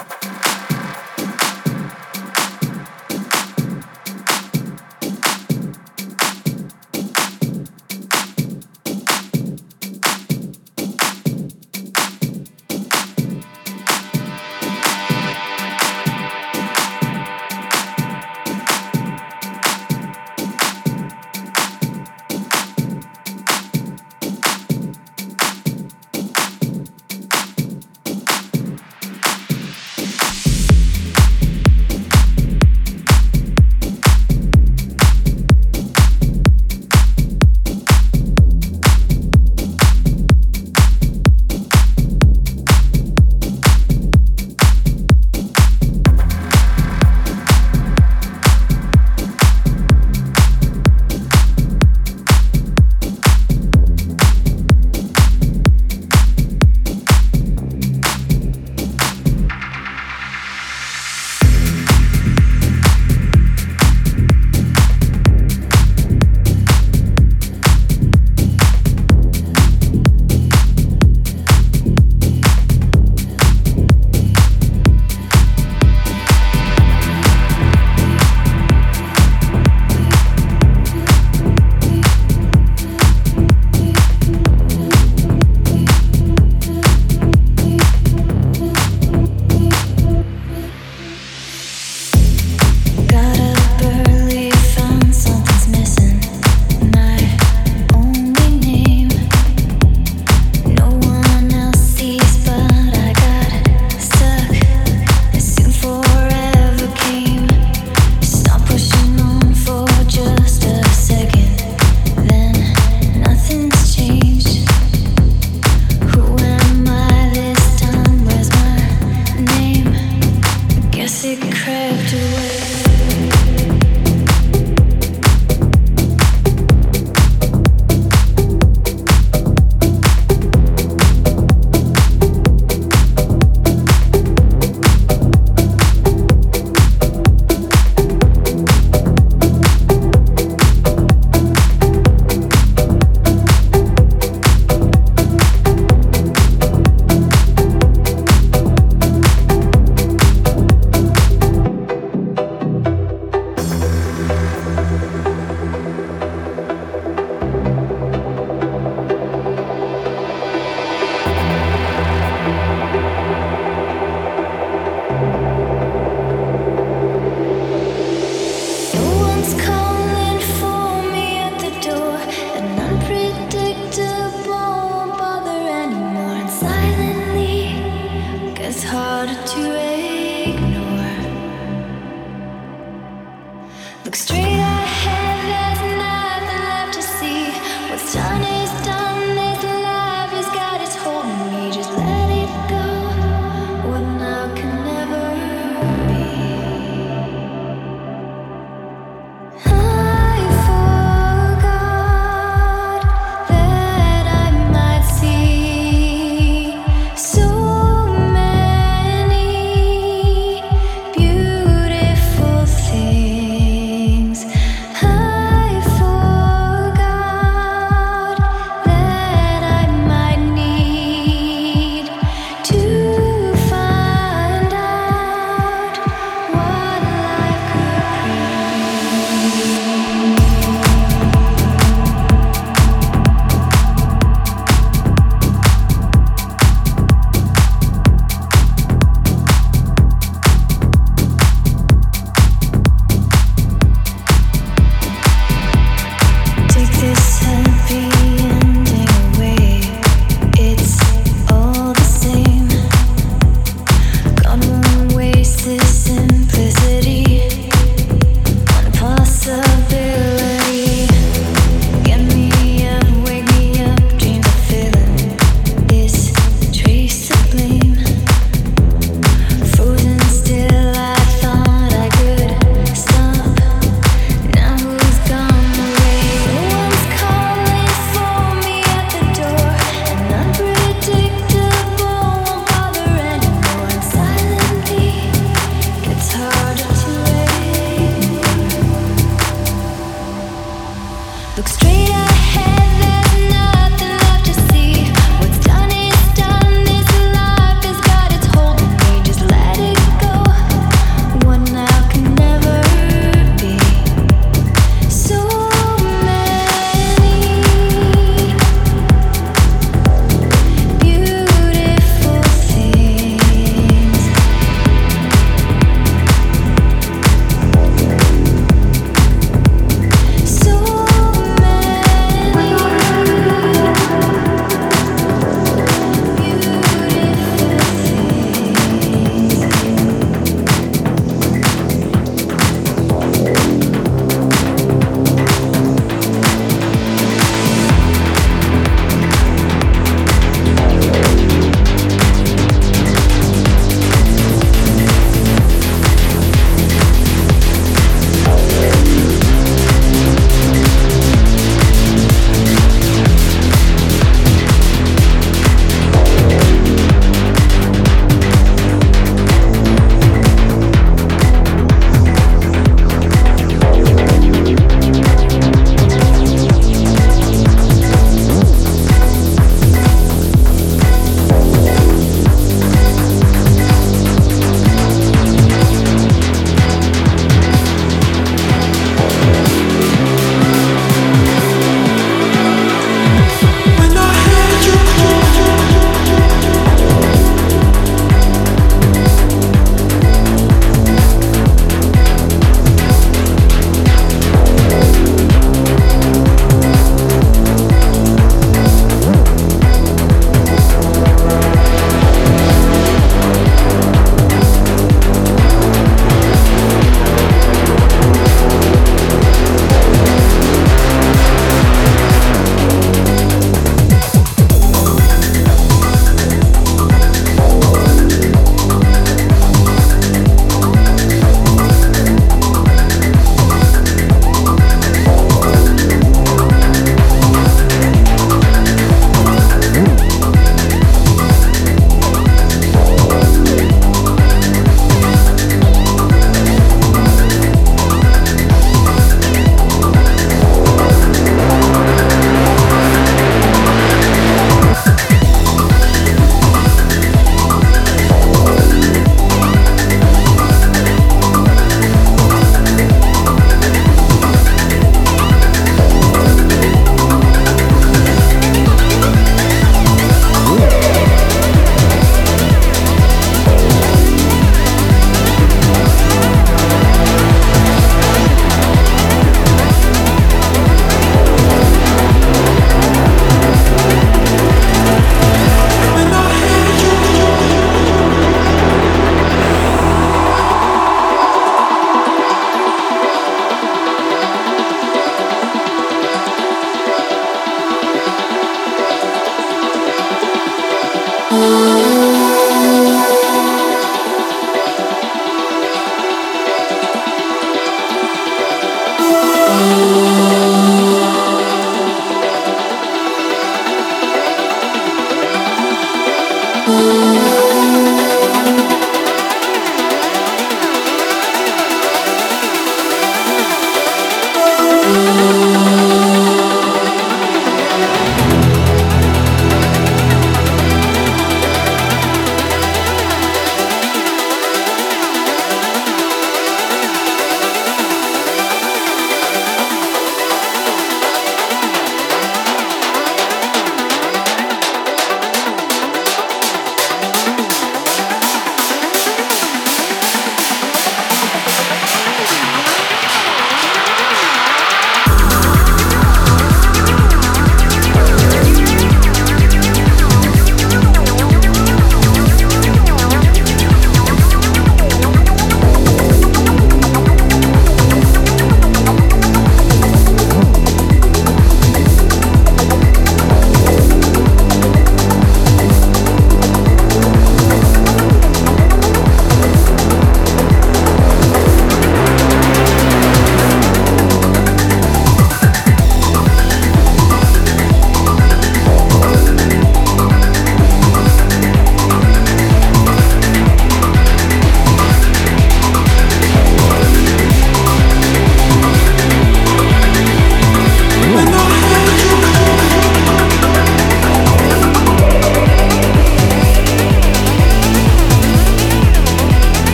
So many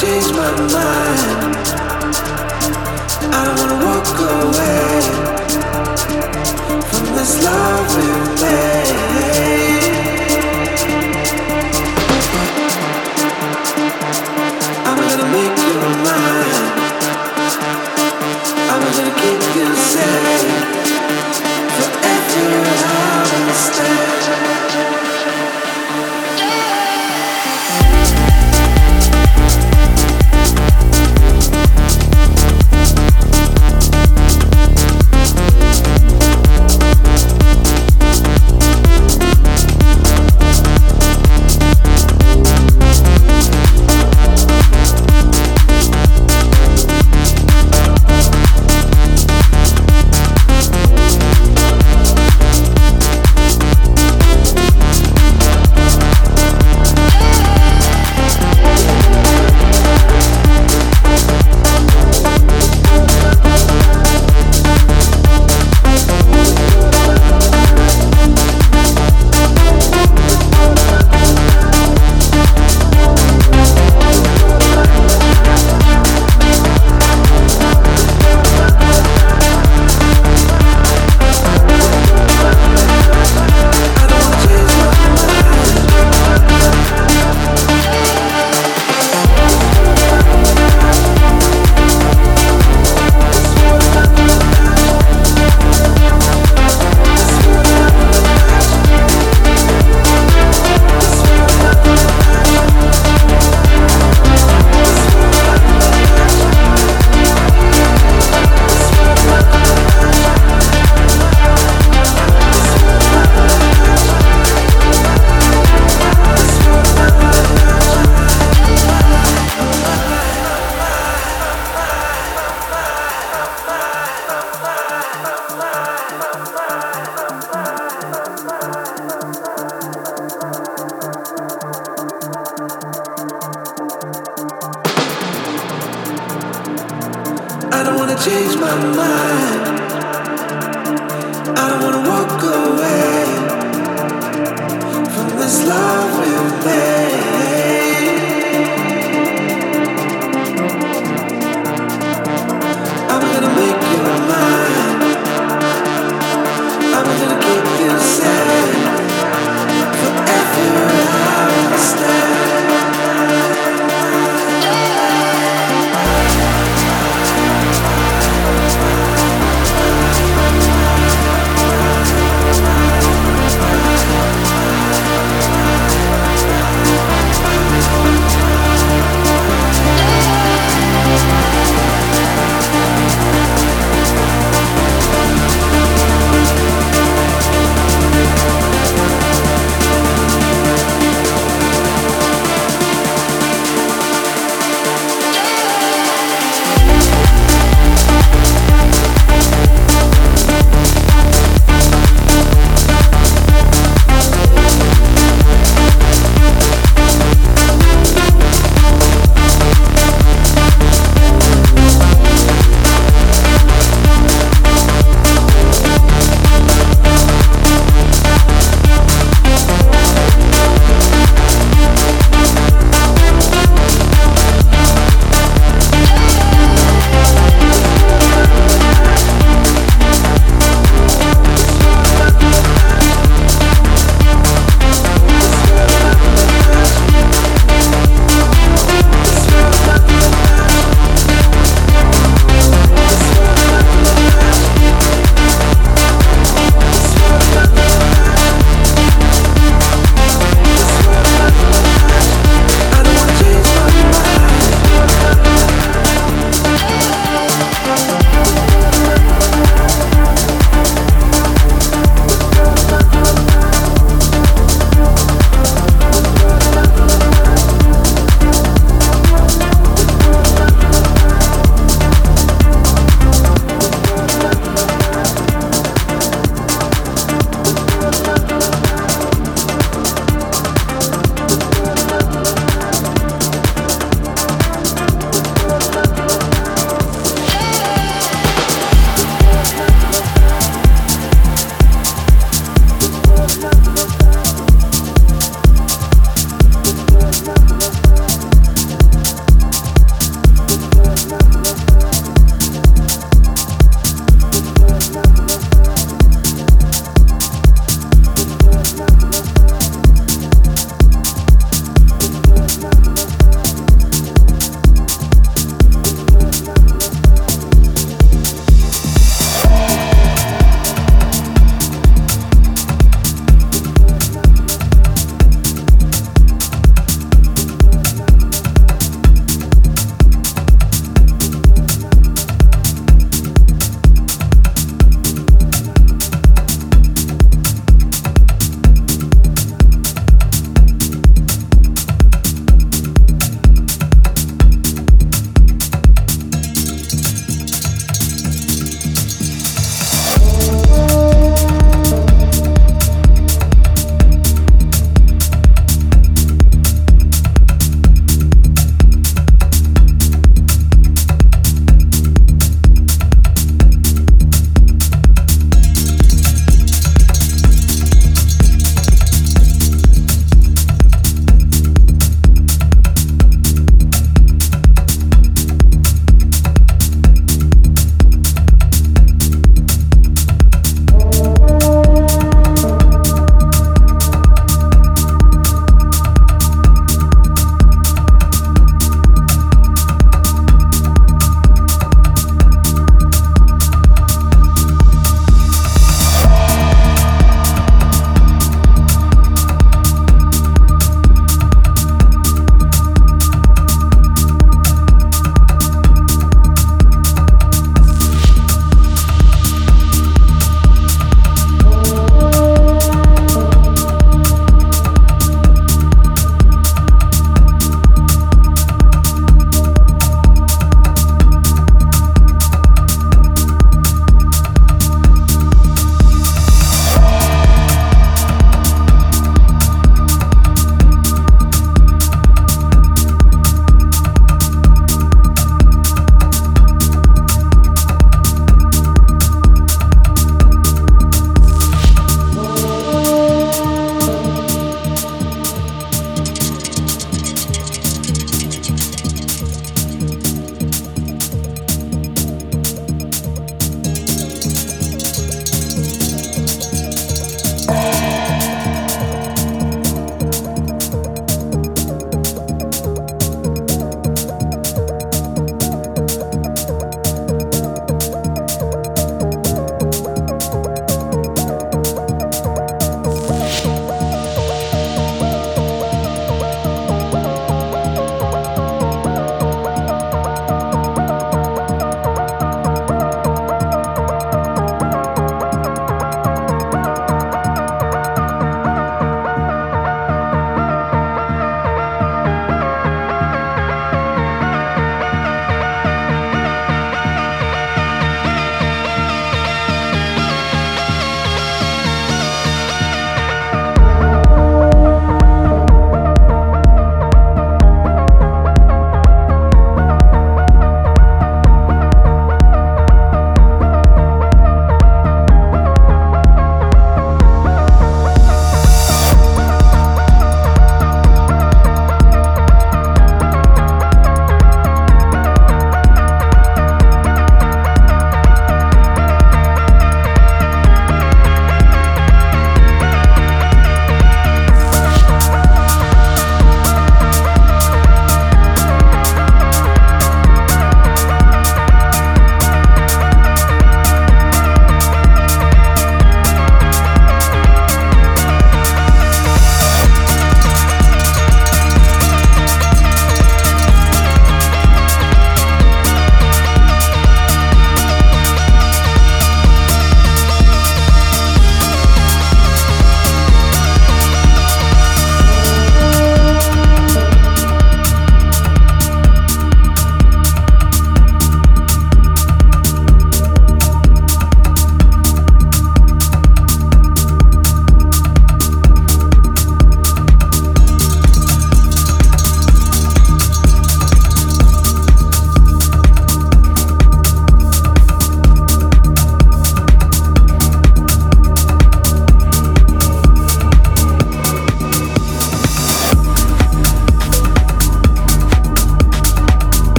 change my mind. I wanna walk away from this love we made.